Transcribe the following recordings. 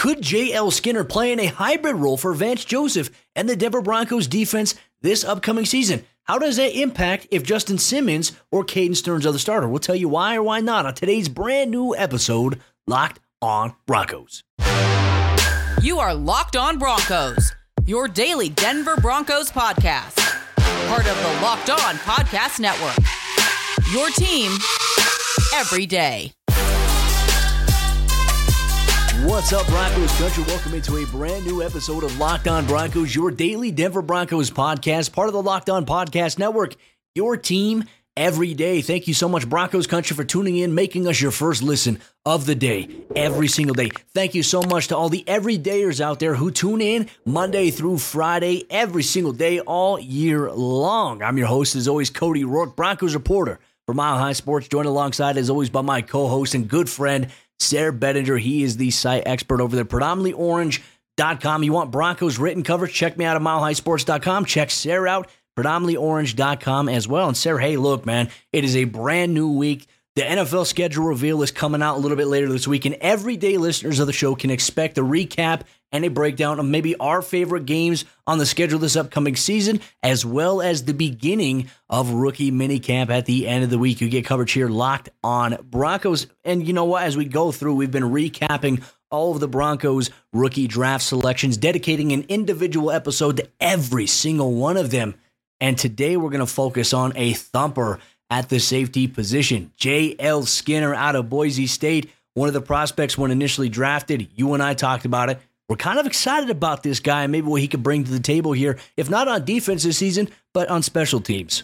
Could J.L. Skinner play in a hybrid role for Vance Joseph and the Denver Broncos defense this upcoming season? How does that impact if Justin Simmons or Caden Sterns are the starter? We'll tell you why or why not on today's brand new episode, Locked on Broncos. You are Locked on Broncos, your daily Denver Broncos podcast. Part of the Locked on Podcast Network. Your team every day. What's up, Broncos country? Welcome into a brand new episode of Locked On Broncos, your daily Denver Broncos podcast, part of the Locked On Podcast Network, your team every day. Thank you so much, Broncos country, for tuning in, making us your first listen of the day every single day. Thank you so much to all the everydayers out there who tune in Monday through Friday, every single day, all year long. I'm your host, as always, Cody Roark, Broncos reporter for Mile High Sports, joined alongside, as always, by my co host and good friend, Sayre Bedinger. He is the site expert over there, predominantly orange.com. You want Broncos written coverage? Check me out at milehighsports.com. Check Sayre out, predominantlyorange.com as well. And Sayre, hey, look, man, it is a brand new week. The NFL schedule reveal is coming out a little bit later this week, and everyday listeners of the show can expect a recap and a breakdown of maybe our favorite games on the schedule this upcoming season, as well as the beginning of rookie minicamp at the end of the week. You get coverage here locked on Broncos. And you know what? As we go through, we've been recapping all of the Broncos rookie draft selections, dedicating an individual episode to every single one of them. And today we're going to focus on a thumper at the safety position. J.L. Skinner out of Boise State, one of the prospects when initially drafted. You and I talked about it we're kind of excited about this guy and maybe what he could bring to the table here, if not on defense this season, but on special teams.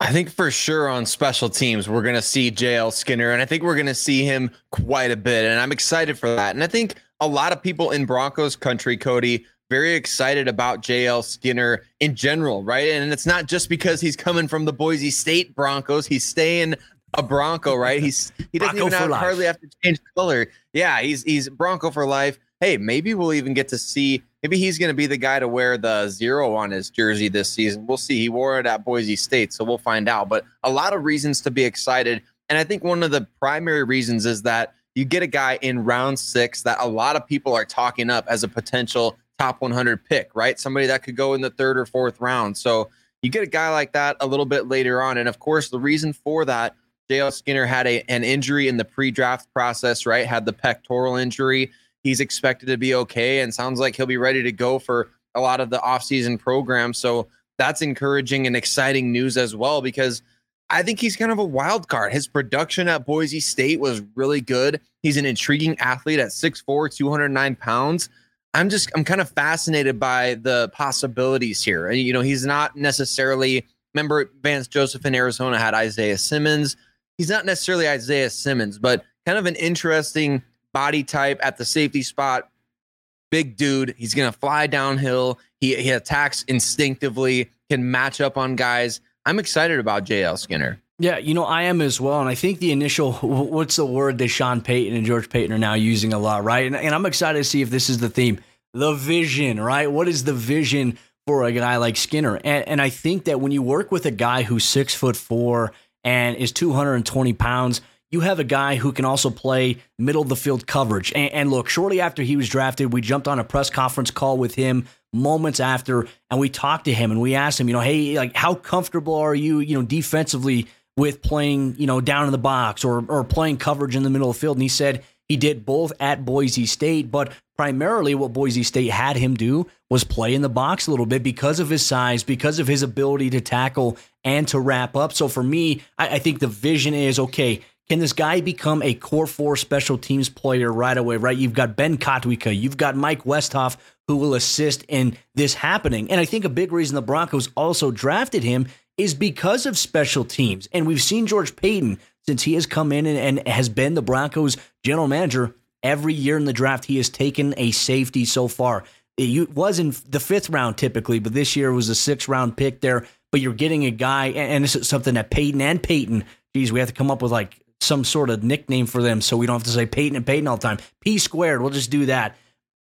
I think for sure on special teams, we're going to see JL Skinner, and I think we're going to see him quite a bit. And I'm excited for that. And I think a lot of people in Broncos country, Cody, very excited about JL Skinner in general, right? And it's not just because he's coming from the Boise State Broncos, he's staying a Bronco, right? He's he doesn't even have, hardly have to change color. Yeah, he's he's Bronco for life hey, maybe we'll even get to see. Maybe he's going to be the guy to wear the zero on his jersey this season. We'll see. He wore it at Boise State, so we'll find out. But a lot of reasons to be excited. And I think one of the primary reasons is that you get a guy in round six that a lot of people are talking up as a potential top 100 pick, right? Somebody that could go in the third or fourth round. So you get a guy like that a little bit later on. And of course, the reason for that, J.L. Skinner had a, an injury in the pre draft process, right? Had the pectoral injury he's expected to be okay and sounds like he'll be ready to go for a lot of the offseason program. So that's encouraging and exciting news as well because I think he's kind of a wild card. His production at Boise State was really good. He's an intriguing athlete at 6'4, 209 pounds. I'm just, I'm kind of fascinated by the possibilities here. And, you know, he's not necessarily, remember, Vance Joseph in Arizona had Isaiah Simmons. He's not necessarily Isaiah Simmons, but kind of an interesting body type at the safety spot. Big dude. He's going to fly downhill. He, he attacks instinctively, can match up on guys. I'm excited about JL Skinner. Yeah, you know, I am as well. And I think the initial, what's the word that Sean Payton and George Paton are now using a lot, right? And, and I'm excited to see if this is the theme. The vision, right? What is the vision for a guy like Skinner? And, and I think that when you work with a guy who's six foot four and is 220 pounds, you have a guy who can also play middle of the field coverage. And, and, look, shortly after he was drafted, we jumped on a press conference call with him moments after, and we talked to him and we asked him, you know, hey, like, how comfortable are you, you know, defensively with playing, you know, down in the box or or playing coverage in the middle of the field? And he said he did both at Boise State, but primarily what Boise State had him do was play in the box a little bit because of his size, because of his ability to tackle and to wrap up. So for me, I, I think the vision is okay can this guy become a core four special teams player right away, right? You've got Ben Kotwica, you've got Mike Westhoff who will assist in this happening. And I think a big reason the Broncos also drafted him is because of special teams. And we've seen George Paton since he has come in and, and has been the Broncos general manager. Every year in the draft, he has taken a safety so far. It was in the fifth round typically, but this year was a sixth round pick there. But you're getting a guy, and this is something that Payton and Paton, geez, we have to come up with like some sort of nickname for them so we don't have to say Payton and Paton all the time. P squared, we'll just do that.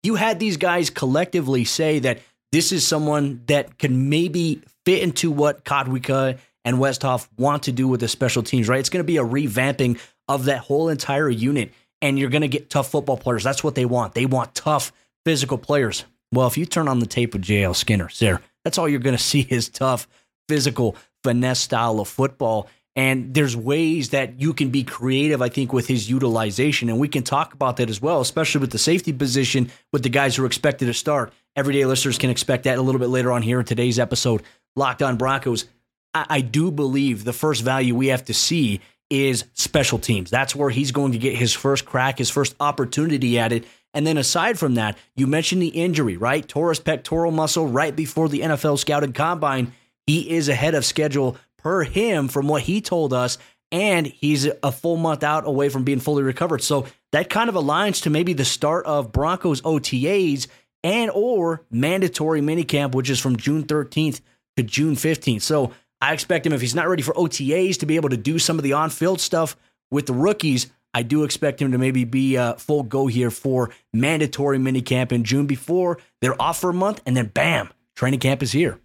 You had these guys collectively say that this is someone that can maybe fit into what Kotwica and Westhoff want to do with the special teams, right? It's going to be a revamping of that whole entire unit. and you're going to get tough football players. That's what they want. They want tough physical players. Well, if you turn on the tape with JL Skinner, sir, that's all you're going to see is tough, physical, finesse style of football. And there's ways that you can be creative, I think, with his utilization. And we can talk about that as well, especially with the safety position with the guys who are expected to start. Everyday listeners can expect that a little bit later on here in today's episode. Locked on Broncos. I, I do believe the first value we have to see is special teams. That's where he's going to get his first crack, his first opportunity at it. And then aside from that, you mentioned the injury, right? Torus pectoral muscle right before the NFL scouted combine. He is ahead of schedule per him from what he told us. And he's a full month out away from being fully recovered. So that kind of aligns to maybe the start of Broncos OTAs and or mandatory minicamp, which is from June 13th to June 15th. So I expect him, if he's not ready for OTAs, to be able to do some of the on field stuff with the rookies. I do expect him to maybe be uh, full go here for mandatory minicamp in June before they're off for a month, and then bam, training camp is here.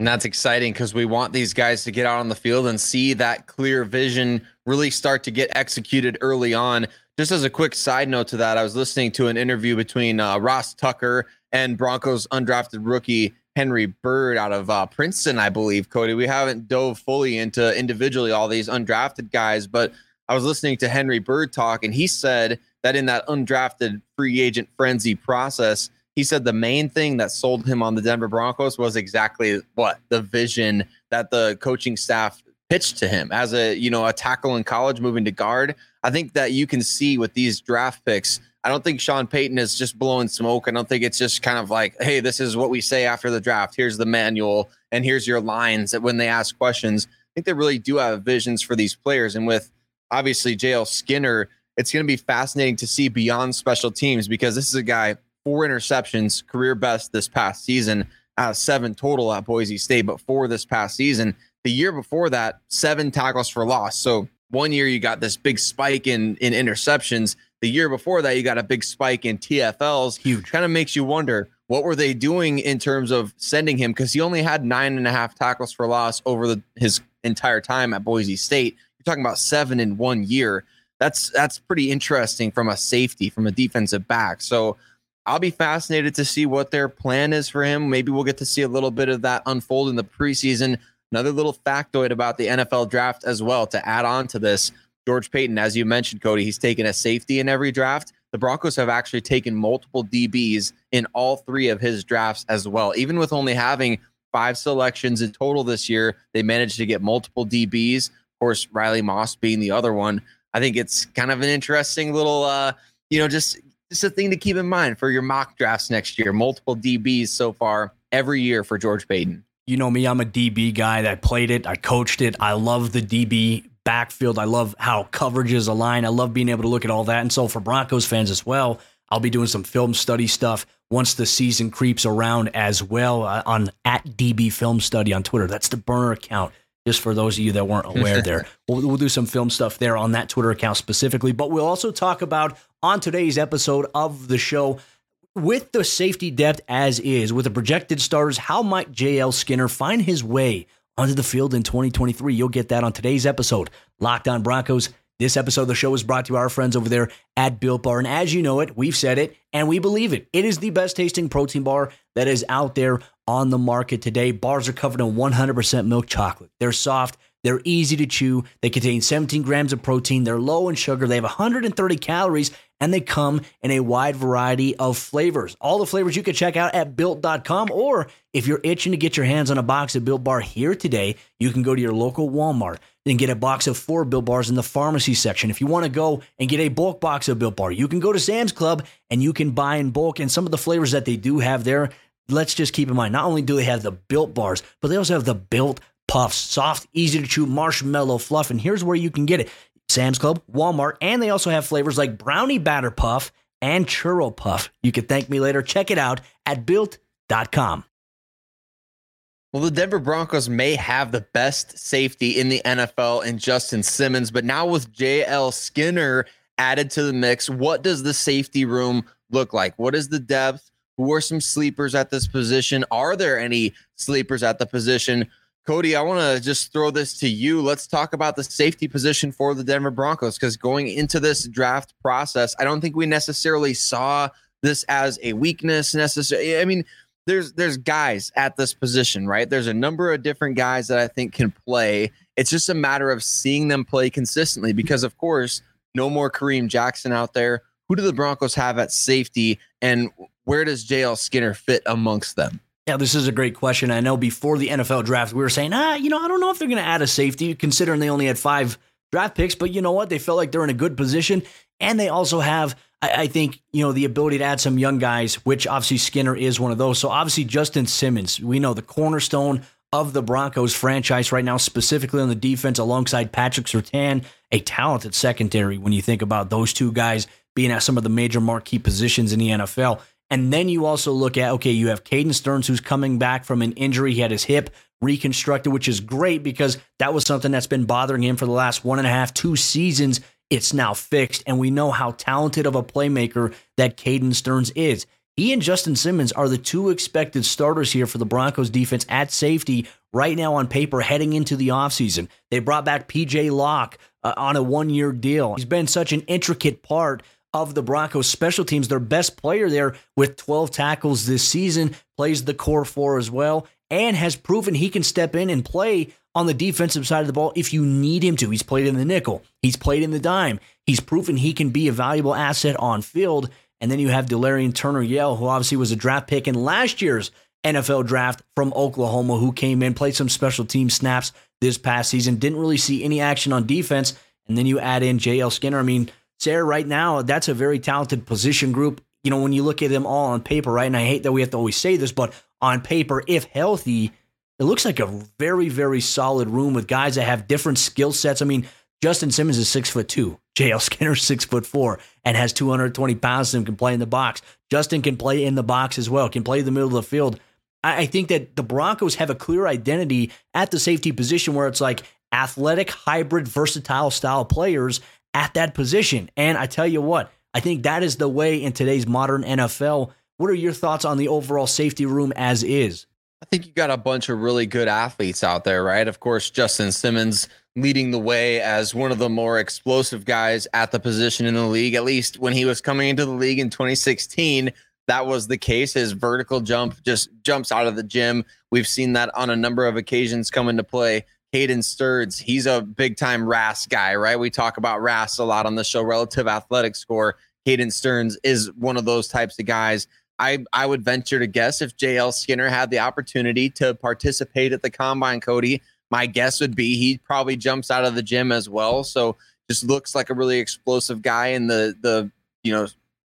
And that's exciting because we want these guys to get out on the field and see that clear vision really start to get executed early on. Just as a quick side note to that, I was listening to an interview between uh, Ross Tucker and Broncos undrafted rookie Henry Byrd out of uh, Princeton, I believe. Cody, we haven't dove fully into individually all these undrafted guys, but I was listening to Henry Byrd talk, and he said that in that undrafted free agent frenzy process, he said the main thing that sold him on the Denver Broncos was exactly what the vision that the coaching staff pitched to him as a you know a tackle in college moving to guard. I think that you can see with these draft picks. I don't think Sean Payton is just blowing smoke. I don't think it's just kind of like, hey, this is what we say after the draft. Here's the manual and here's your lines that when they ask questions. I think they really do have visions for these players. And with obviously JL Skinner, it's going to be fascinating to see beyond special teams because this is a guy four interceptions, career best this past season, uh, seven total at Boise State, but four this past season. The year before that, seven tackles for loss. So one year you got this big spike in in interceptions. The year before that, you got a big spike in TFLs. Huge. Kind of makes you wonder what were they doing in terms of sending him because he only had nine and a half tackles for loss over the, his entire time at Boise State. You're talking about seven in one year. That's that's pretty interesting from a safety, from a defensive back. So I'll be fascinated to see what their plan is for him. Maybe we'll get to see a little bit of that unfold in the preseason. Another little factoid about the NFL draft as well to add on to this. George Paton, as you mentioned, Cody, he's taken a safety in every draft. The Broncos have actually taken multiple DBs in all three of his drafts as well. Even with only having five selections in total this year, they managed to get multiple DBs. Of course, Riley Moss being the other one. I think it's kind of an interesting little, uh, you know, just just a thing to keep in mind for your mock drafts next year. Multiple DBs so far every year for George Paton. You know me, I'm a DB guy that played it. I coached it. I love the DB backfield. I love how coverages align. I love being able to look at all that. And so for Broncos fans as well, I'll be doing some film study stuff once the season creeps around as well uh, on at DB Film Study on Twitter. That's the burner account. Just for those of you that weren't aware, there, we'll, we'll do some film stuff there on that Twitter account specifically. But we'll also talk about on today's episode of the show with the safety depth as is, with the projected starters, how might JL Skinner find his way onto the field in 2023? You'll get that on today's episode. Locked on Broncos. This episode of the show is brought to you by our friends over there at Built Bar. And as you know it, we've said it and we believe it. It is the best tasting protein bar that is out there on the market today. Bars are covered in 100% milk chocolate. They're soft they're easy to chew. They contain 17 grams of protein. They're low in sugar. They have 130 calories and they come in a wide variety of flavors. All the flavors you can check out at built.com. Or if you're itching to get your hands on a box of Built Bar here today, you can go to your local Walmart and get a box of four Built Bars in the pharmacy section. If you want to go and get a bulk box of Built Bar, you can go to Sam's Club and you can buy in bulk. And some of the flavors that they do have there, let's just keep in mind not only do they have the Built Bars, but they also have the Built Puffs, soft, easy to chew marshmallow fluff. And here's where you can get it Sam's Club, Walmart, and they also have flavors like Brownie Batter Puff and Churro Puff. You can thank me later. Check it out at built.com. Well, the Denver Broncos may have the best safety in the NFL in Justin Simmons, but now with JL Skinner added to the mix, what does the safety room look like? What is the depth? Who are some sleepers at this position? Are there any sleepers at the position? Cody, I want to just throw this to you. Let's talk about the safety position for the Denver Broncos because going into this draft process, I don't think we necessarily saw this as a weakness necessarily. I mean, there's there's guys at this position, right? There's a number of different guys that I think can play. It's just a matter of seeing them play consistently because of course, no more Kareem Jackson out there. Who do the Broncos have at safety and where does JL Skinner fit amongst them? Yeah, this is a great question. I know before the NFL draft, we were saying, ah, you know, I don't know if they're going to add a safety, considering they only had five draft picks. But you know what? They felt like they're in a good position. And they also have, I, I think, you know, the ability to add some young guys, which obviously Skinner is one of those. So obviously, Justin Simmons, we know the cornerstone of the Broncos franchise right now, specifically on the defense, alongside Patrick Surtain, a talented secondary when you think about those two guys being at some of the major marquee positions in the NFL. And then you also look at, okay, you have Caden Sterns, who's coming back from an injury. He had his hip reconstructed, which is great because that was something that's been bothering him for the last one and a half, two seasons. It's now fixed. And we know how talented of a playmaker that Caden Sterns is. He and Justin Simmons are the two expected starters here for the Broncos defense at safety right now on paper heading into the offseason. They brought back PJ Locke uh, on a one year deal. He's been such an intricate part of the Broncos special teams. Their best player there with 12 tackles this season plays the core four as well and has proven he can step in and play on the defensive side of the ball if you need him to. He's played in the nickel, he's played in the dime. He's proven he can be a valuable asset on field. And then you have Delarrin Turner Yell, who obviously was a draft pick in last year's NFL draft from Oklahoma, who came in, played some special team snaps this past season, didn't really see any action on defense. And then you add in JL Skinner. I mean, Sayre, right now, that's a very talented position group. You know, when you look at them all on paper, right? And I hate that we have to always say this, but on paper, if healthy, it looks like a very, very solid room with guys that have different skill sets. I mean, Justin Simmons is six foot two. JL Skinner six foot four and has 220 pounds and can play in the box. Justin can play in the box as well, can play the middle of the field. I think that the Broncos have a clear identity at the safety position where it's like athletic, hybrid, versatile style players at that position. And I tell you what, I think that is the way in today's modern NFL. What are your thoughts on the overall safety room as is? I think you got a bunch of really good athletes out there, right? Of course, Justin Simmons leading the way as one of the more explosive guys at the position in the league. At least when he was coming into the league in 2016, that was the case. His vertical jump just jumps out of the gym. We've seen that on a number of occasions come into play. Caden Sterns, he's a big time RAS guy, right? We talk about RAS a lot on the show, relative athletic score. Caden Sterns is one of those types of guys. I, I would venture to guess if JL Skinner had the opportunity to participate at the combine, Cody, my guess would be he probably jumps out of the gym as well. So just looks like a really explosive guy in the the you know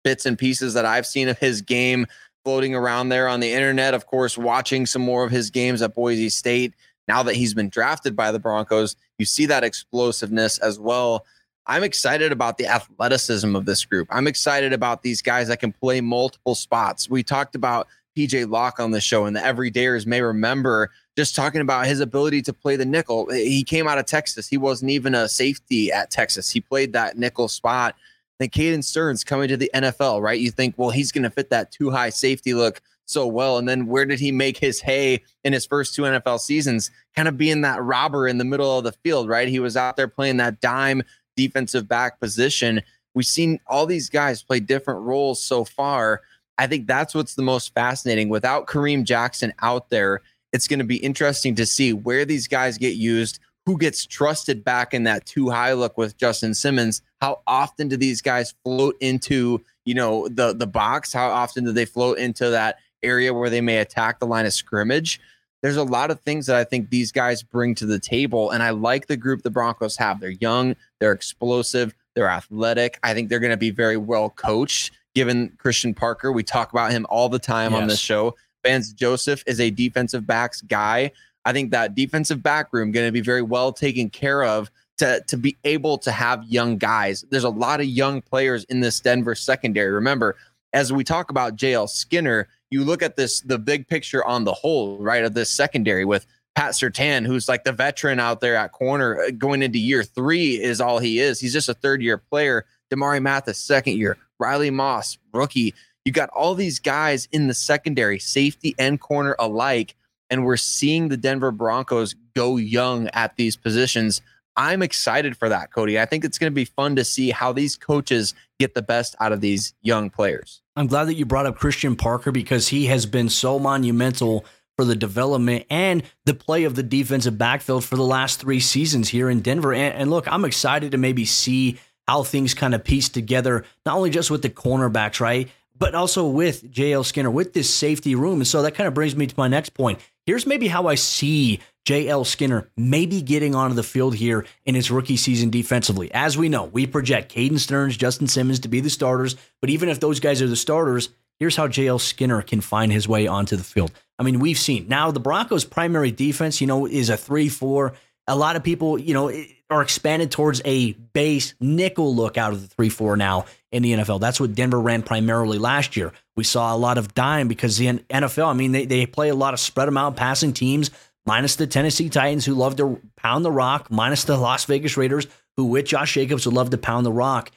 bits and pieces that I've seen of his game floating around there on the internet. Of course, watching some more of his games at Boise State now that he's been drafted by the Broncos, you see that explosiveness as well. I'm excited about the athleticism of this group. I'm excited about these guys that can play multiple spots. We talked about PJ Locke on the show, and the everydayers may remember just talking about his ability to play the nickel. He came out of Texas. He wasn't even a safety at Texas. He played that nickel spot. Then Caden Sterns coming to the NFL, right? You think, well, he's going to fit that too high safety look so well. And then where did he make his hay in his first two NFL seasons? Kind of being that robber in the middle of the field, right? He was out there playing that dime defensive back position. We've seen all these guys play different roles so far. I think that's what's the most fascinating. Without Kareem Jackson out there, it's going to be interesting to see where these guys get used, who gets trusted back in that too high look with Justin Simmons. How often do these guys float into, you know, the the box? How often do they float into that area where they may attack the line of scrimmage. There's a lot of things that I think these guys bring to the table. And I like the group the Broncos have. They're young, they're explosive, they're athletic. I think they're going to be very well coached, given Christian Parker. We talk about him all the time yes. on this show. Vance Joseph is a defensive backs guy. I think that defensive back room going to be very well taken care of to, to be able to have young guys. There's a lot of young players in this Denver secondary. Remember, as we talk about JL Skinner, you look at this the big picture on the whole, right, of this secondary with Pat Surtain, who's like the veteran out there at corner uh, going into year three, is all he is. He's just a third year player. Damarri Mathis, second year. Riley Moss, rookie. You got all these guys in the secondary, safety and corner alike. and we're seeing the Denver Broncos go young at these positions. I'm excited for that, Cody. I think it's going to be fun to see how these coaches get the best out of these young players. I'm glad that you brought up Christian Parker because he has been so monumental for the development and the play of the defensive backfield for the last three seasons here in Denver. And, and look, I'm excited to maybe see how things kind of piece together, not only just with the cornerbacks, right? But also with JL Skinner, with this safety room. And so that kind of brings me to my next point. Here's maybe how I see JL Skinner maybe getting onto the field here in his rookie season defensively. As we know, we project Caden Sterns, Justin Simmons to be the starters. But even if those guys are the starters, here's how JL Skinner can find his way onto the field. I mean, we've seen now the Broncos' primary defense, you know, is a 3 4. A lot of people, you know, are expanded towards a base nickel look out of the 3 4 now in the NFL. That's what Denver ran primarily last year. We saw a lot of dime because the NFL, I mean, they, they play a lot of spread them out passing teams, minus the Tennessee Titans who love to pound the rock, minus the Las Vegas Raiders who, with Josh Jacobs, would love to pound the rock.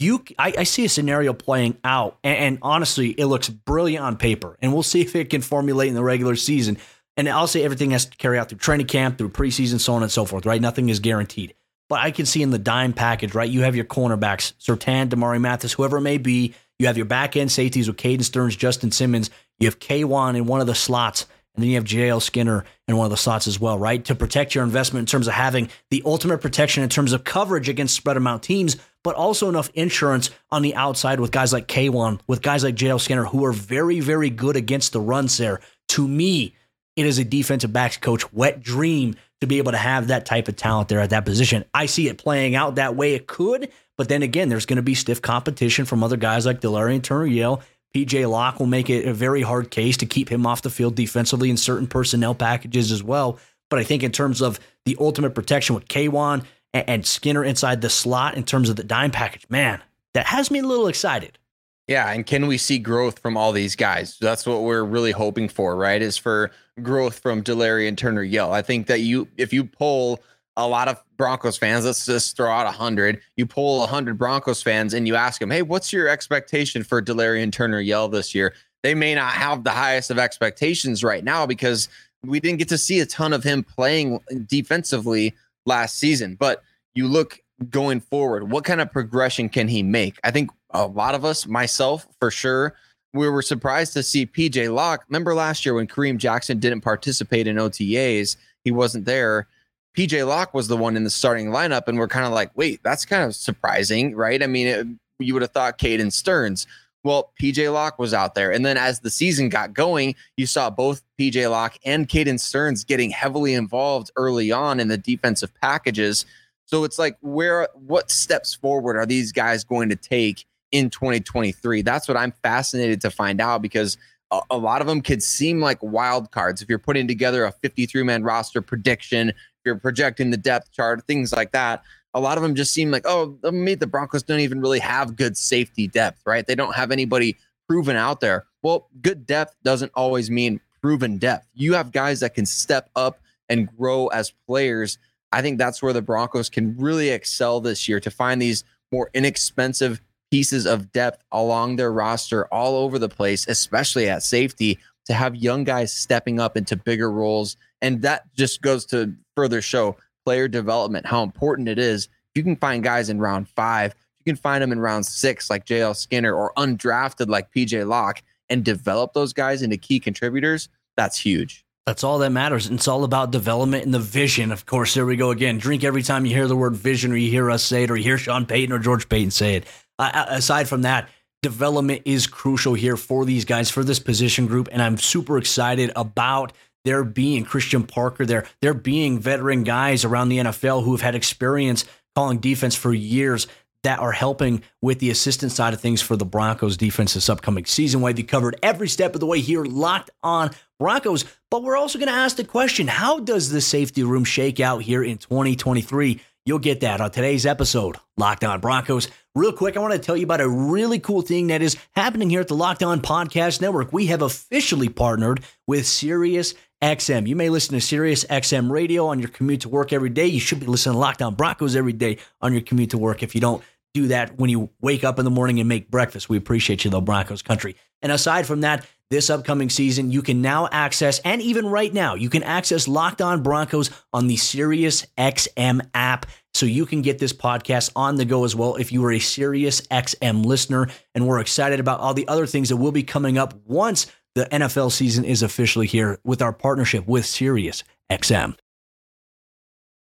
You, I, I see a scenario playing out, and, and honestly, it looks brilliant on paper. And we'll see if it can formulate in the regular season. And I'll say everything has to carry out through training camp, through preseason, so on and so forth, right? Nothing is guaranteed. But I can see in the dime package, right? You have your cornerbacks, Surtain, Damarri Mathis, whoever it may be. You have your back end safeties with Caden Sterns, Justin Simmons. You have K'Waun in one of the slots, and then you have JL Skinner in one of the slots as well, right? To protect your investment in terms of having the ultimate protection in terms of coverage against spread amount teams, but also enough insurance on the outside with guys like K'Waun, with guys like JL Skinner, who are very, very good against the runs there. To me, it is a defensive backs coach wet dream to be able to have that type of talent there at that position. I see it playing out that way. It could, but then again, there's going to be stiff competition from other guys like Delarrin Turner Yell. PJ Locke will make it a very hard case to keep him off the field defensively in certain personnel packages as well. But I think in terms of the ultimate protection with K'Waun and Skinner inside the slot in terms of the dime package, man, that has me a little excited. Yeah, and can we see growth from all these guys? That's what we're really hoping for, right? Is for growth from Delarrin Turner Yell. I think that you, if you pull a lot of Broncos fans, let's just throw out a hundred. You pull a hundred Broncos fans and you ask them, "Hey, what's your expectation for Delarrin Turner Yell this year?" They may not have the highest of expectations right now because we didn't get to see a ton of him playing defensively last season. But you look going forward, what kind of progression can he make? I think a lot of us, myself for sure, we were surprised to see PJ Locke. Remember last year when Kareem Jackson didn't participate in OTAs, he wasn't there. PJ Locke was the one in the starting lineup, and we're kind of like, wait, that's kind of surprising, right? I mean, it, you would have thought Caden Sterns. Well, PJ Locke was out there. And then as the season got going, you saw both PJ Locke and Caden Sterns getting heavily involved early on in the defensive packages. So it's like, where, what steps forward are these guys going to take in 2023. That's what I'm fascinated to find out because a, a lot of them could seem like wild cards. If you're putting together a 53 man roster prediction, you're projecting the depth chart, things like that, a lot of them just seem like, oh, maybe the Broncos don't even really have good safety depth, right? They don't have anybody proven out there. Well, good depth doesn't always mean proven depth. You have guys that can step up and grow as players. I think that's where the Broncos can really excel this year to find these more inexpensive pieces of depth along their roster all over the place, especially at safety, to have young guys stepping up into bigger roles. And that just goes to further show player development, how important it is. You can find guys in round five, you can find them in round six, like JL Skinner, or undrafted like PJ Locke, and develop those guys into key contributors. That's huge. That's all that matters. It's all about development and the vision. Of course, there we go again. Drink every time you hear the word vision or you hear us say it or you hear Sean Payton or George Paton say it. Uh, aside from that, development is crucial here for these guys, for this position group. And I'm super excited about there being Christian Parker there, there being veteran guys around the NFL who have had experience calling defense for years that are helping with the assistant side of things for the Broncos defense this upcoming season. They covered every step of the way here, locked on Broncos. But we're also going to ask the question how does the safety room shake out here in 2023? You'll get that on today's episode, Locked On Broncos. Real quick, I want to tell you about a really cool thing that is happening here at the Locked On Podcast Network. We have officially partnered with Sirius XM. You may listen to Sirius XM radio on your commute to work every day. You should be listening to Locked On Broncos every day on your commute to work. If you don't do that when you wake up in the morning and make breakfast, we appreciate you, though, Broncos country. And aside from that, this upcoming season, you can now access, and even right now, you can access Locked On Broncos on the Sirius XM app. So you can get this podcast on the go as well if you are a Sirius XM listener. And we're excited about all the other things that will be coming up once the NFL season is officially here with our partnership with Sirius XM.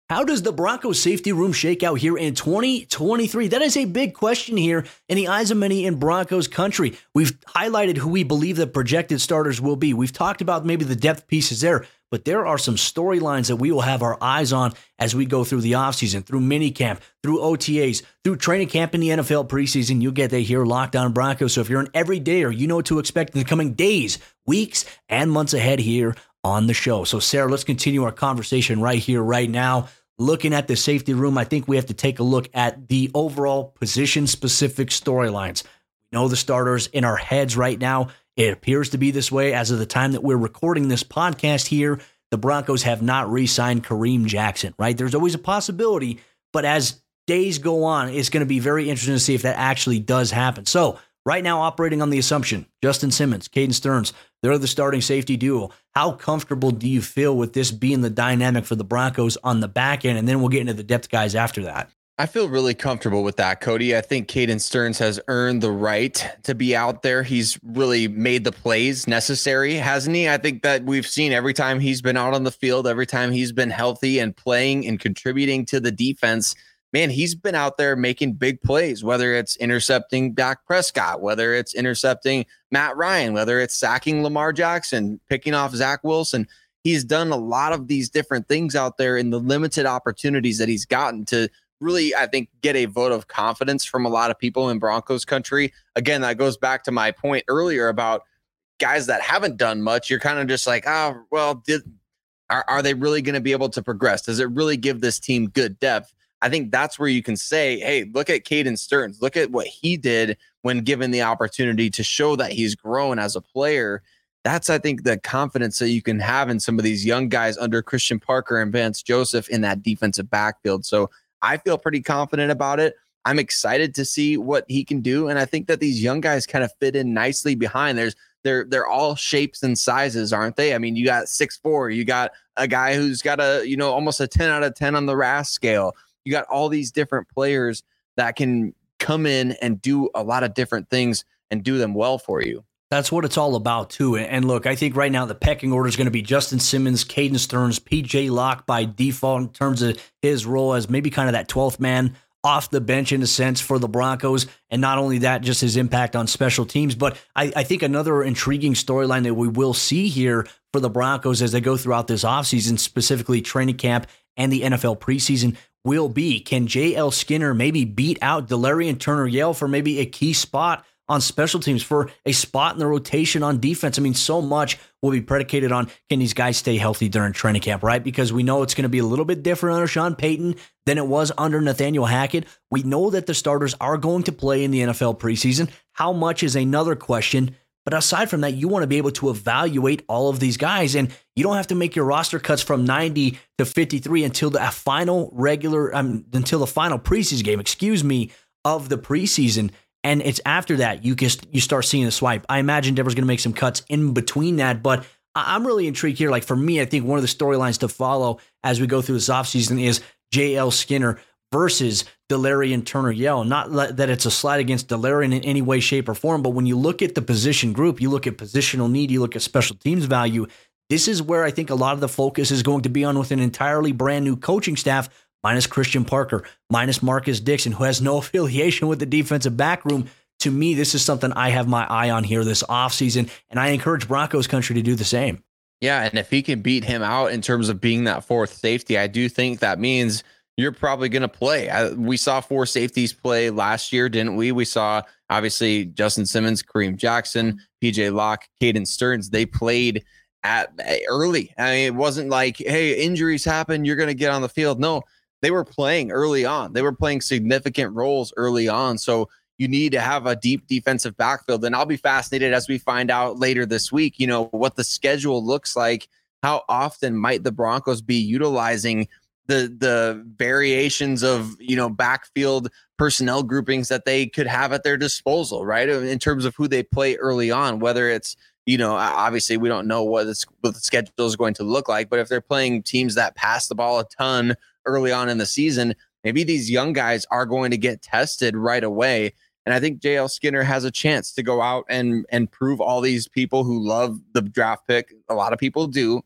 How does the Broncos safety room shake out here in 2023? That is a big question here in the eyes of many in Broncos country. We've highlighted who we believe the projected starters will be. We've talked about maybe the depth pieces there, but there are some storylines that we will have our eyes on as we go through the offseason, through minicamp, through OTAs, through training camp in the NFL preseason. You'll get that here locked on Broncos. So if you're an everyday or you know what to expect in the coming days, weeks, and months ahead here on the show. So, Sayre, let's continue our conversation right here, right now. Looking at the safety room, I think we have to take a look at the overall position specific storylines. We know the starters in our heads right now. It appears to be this way as of the time that we're recording this podcast here. The Broncos have not re signed Kareem Jackson, right? There's always a possibility, but as days go on, it's going to be very interesting to see if that actually does happen. So, right now, operating on the assumption Justin Simmons, Caden Sterns, they're the starting safety duo. How comfortable do you feel with this being the dynamic for the Broncos on the back end? And then we'll get into the depth guys after that. I feel really comfortable with that, Cody. I think Caden Sterns has earned the right to be out there. He's really made the plays necessary, hasn't he? I think that we've seen every time he's been out on the field, every time he's been healthy and playing and contributing to the defense, man, he's been out there making big plays, whether it's intercepting Dak Prescott, whether it's intercepting Matt Ryan, whether it's sacking Lamar Jackson, picking off Zach Wilson. He's done a lot of these different things out there in the limited opportunities that he's gotten to really, I think, get a vote of confidence from a lot of people in Broncos country. Again, that goes back to my point earlier about guys that haven't done much. You're kind of just like, oh, well, did are, are they really going to be able to progress? Does it really give this team good depth? I think that's where you can say, hey, look at Caden Sterns. Look at what he did when given the opportunity to show that he's grown as a player. That's, I think, the confidence that you can have in some of these young guys under Christian Parker and Vance Joseph in that defensive backfield. So I feel pretty confident about it. I'm excited to see what he can do. And I think that these young guys kind of fit in nicely behind. There's they're they're all shapes and sizes, aren't they? I mean, you got six four, you got a guy who's got a, you know, almost a 10 out of 10 on the RAS scale you got all these different players that can come in and do a lot of different things and do them well for you. That's what it's all about, too. And look, I think right now the pecking order is going to be Justin Simmons, Caden Sterns, PJ Locke by default in terms of his role as maybe kind of that 12th man off the bench in a sense for the Broncos. And not only that, just his impact on special teams. But I, I think another intriguing storyline that we will see here for the Broncos as they go throughout this offseason, specifically training camp and the NFL preseason, will be. Can JL Skinner maybe beat out Delarrin Turner Yell for maybe a key spot on special teams, for a spot in the rotation on defense? I mean, so much will be predicated on can these guys stay healthy during training camp, right? Because we know it's going to be a little bit different under Sean Payton than it was under Nathaniel Hackett. We know that the starters are going to play in the NFL preseason. How much is another question. But aside from that, you want to be able to evaluate all of these guys, and you don't have to make your roster cuts from 90 to 53 until the final regular, um, until the final preseason game, excuse me, of the preseason. And it's after that you just you start seeing the swipe. I imagine Denver's going to make some cuts in between that, but I'm really intrigued here. Like for me, I think one of the storylines to follow as we go through this offseason is JL Skinner versus Delarrin Turner Yell. Not that it's a slide against Delarrin in any way, shape, or form, but when you look at the position group, you look at positional need, you look at special teams value. This is where I think a lot of the focus is going to be on with an entirely brand new coaching staff, minus Christian Parker, minus Marcus Dixon, who has no affiliation with the defensive back room. To me, this is something I have my eye on here this offseason, and I encourage Broncos country to do the same. Yeah, and if he can beat him out in terms of being that fourth safety, I do think that means – you're probably going to play. I, we saw four safeties play last year, didn't we? We saw obviously Justin Simmons, Kareem Jackson, PJ Locke, Caden Sterns. They played at eh, early. I mean, it wasn't like, hey, injuries happen, you're going to get on the field. No, they were playing early on. They were playing significant roles early on. So you need to have a deep defensive backfield. And I'll be fascinated as we find out later this week, you know, what the schedule looks like. How often might the Broncos be utilizing the the variations of you know backfield personnel groupings that they could have at their disposal, right? In terms of who they play early on, whether it's you know, obviously we don't know what, what the schedule is going to look like, but if they're playing teams that pass the ball a ton early on in the season, maybe these young guys are going to get tested right away. And I think JL Skinner has a chance to go out and and prove all these people who love the draft pick. A lot of people do.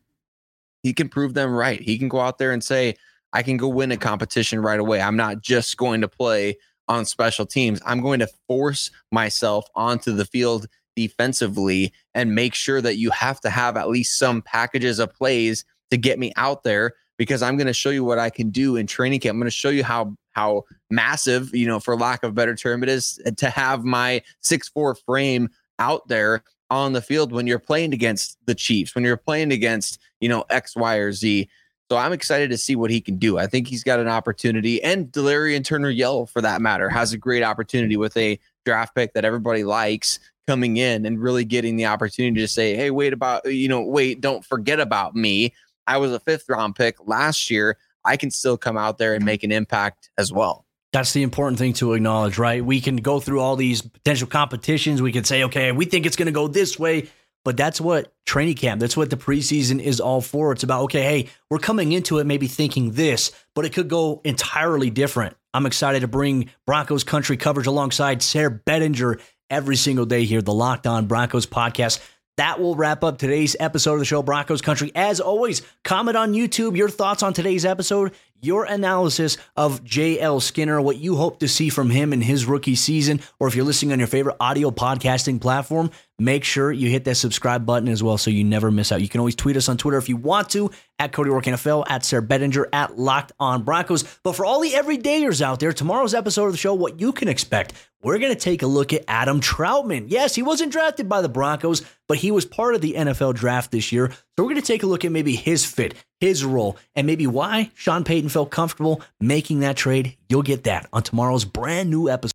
He can prove them right. He can go out there and say, I can go win a competition right away. I'm not just going to play on special teams. I'm going to force myself onto the field defensively and make sure that you have to have at least some packages of plays to get me out there because I'm going to show you what I can do in training camp. I'm going to show you how how massive, you know, for lack of a better term, it is to have my six four frame out there on the field when you're playing against the Chiefs, when you're playing against, you know, X, Y, or Z. So I'm excited to see what he can do. I think he's got an opportunity, and Delarrin Turner Yell, for that matter, has a great opportunity with a draft pick that everybody likes coming in and really getting the opportunity to say, hey, wait about, you know, wait, don't forget about me. I was a fifth round pick last year. I can still come out there and make an impact as well. That's the important thing to acknowledge, right? We can go through all these potential competitions. We can say, okay, we think it's going to go this way, but that's what training camp, that's what the preseason is all for. It's about, okay, hey, we're coming into it maybe thinking this, but it could go entirely different. I'm excited to bring Broncos country coverage alongside Sayre Bedinger every single day here, the Locked On Broncos podcast. That will wrap up today's episode of the show, Broncos Country. As always, comment on YouTube your thoughts on today's episode, your analysis of JL Skinner, what you hope to see from him in his rookie season, or if you're listening on your favorite audio podcasting platform, make sure you hit that subscribe button as well so you never miss out. You can always tweet us on Twitter if you want to, at Cody Roark NFL, at Sayre Bedinger, at Locked On Broncos. But for all the everydayers out there, tomorrow's episode of the show, what you can expect, we're going to take a look at Adam Trautman. Yes, he wasn't drafted by the Broncos, but he was part of the NFL draft this year. So we're going to take a look at maybe his fit, his role, and maybe why Sean Payton felt comfortable making that trade. You'll get that on tomorrow's brand new episode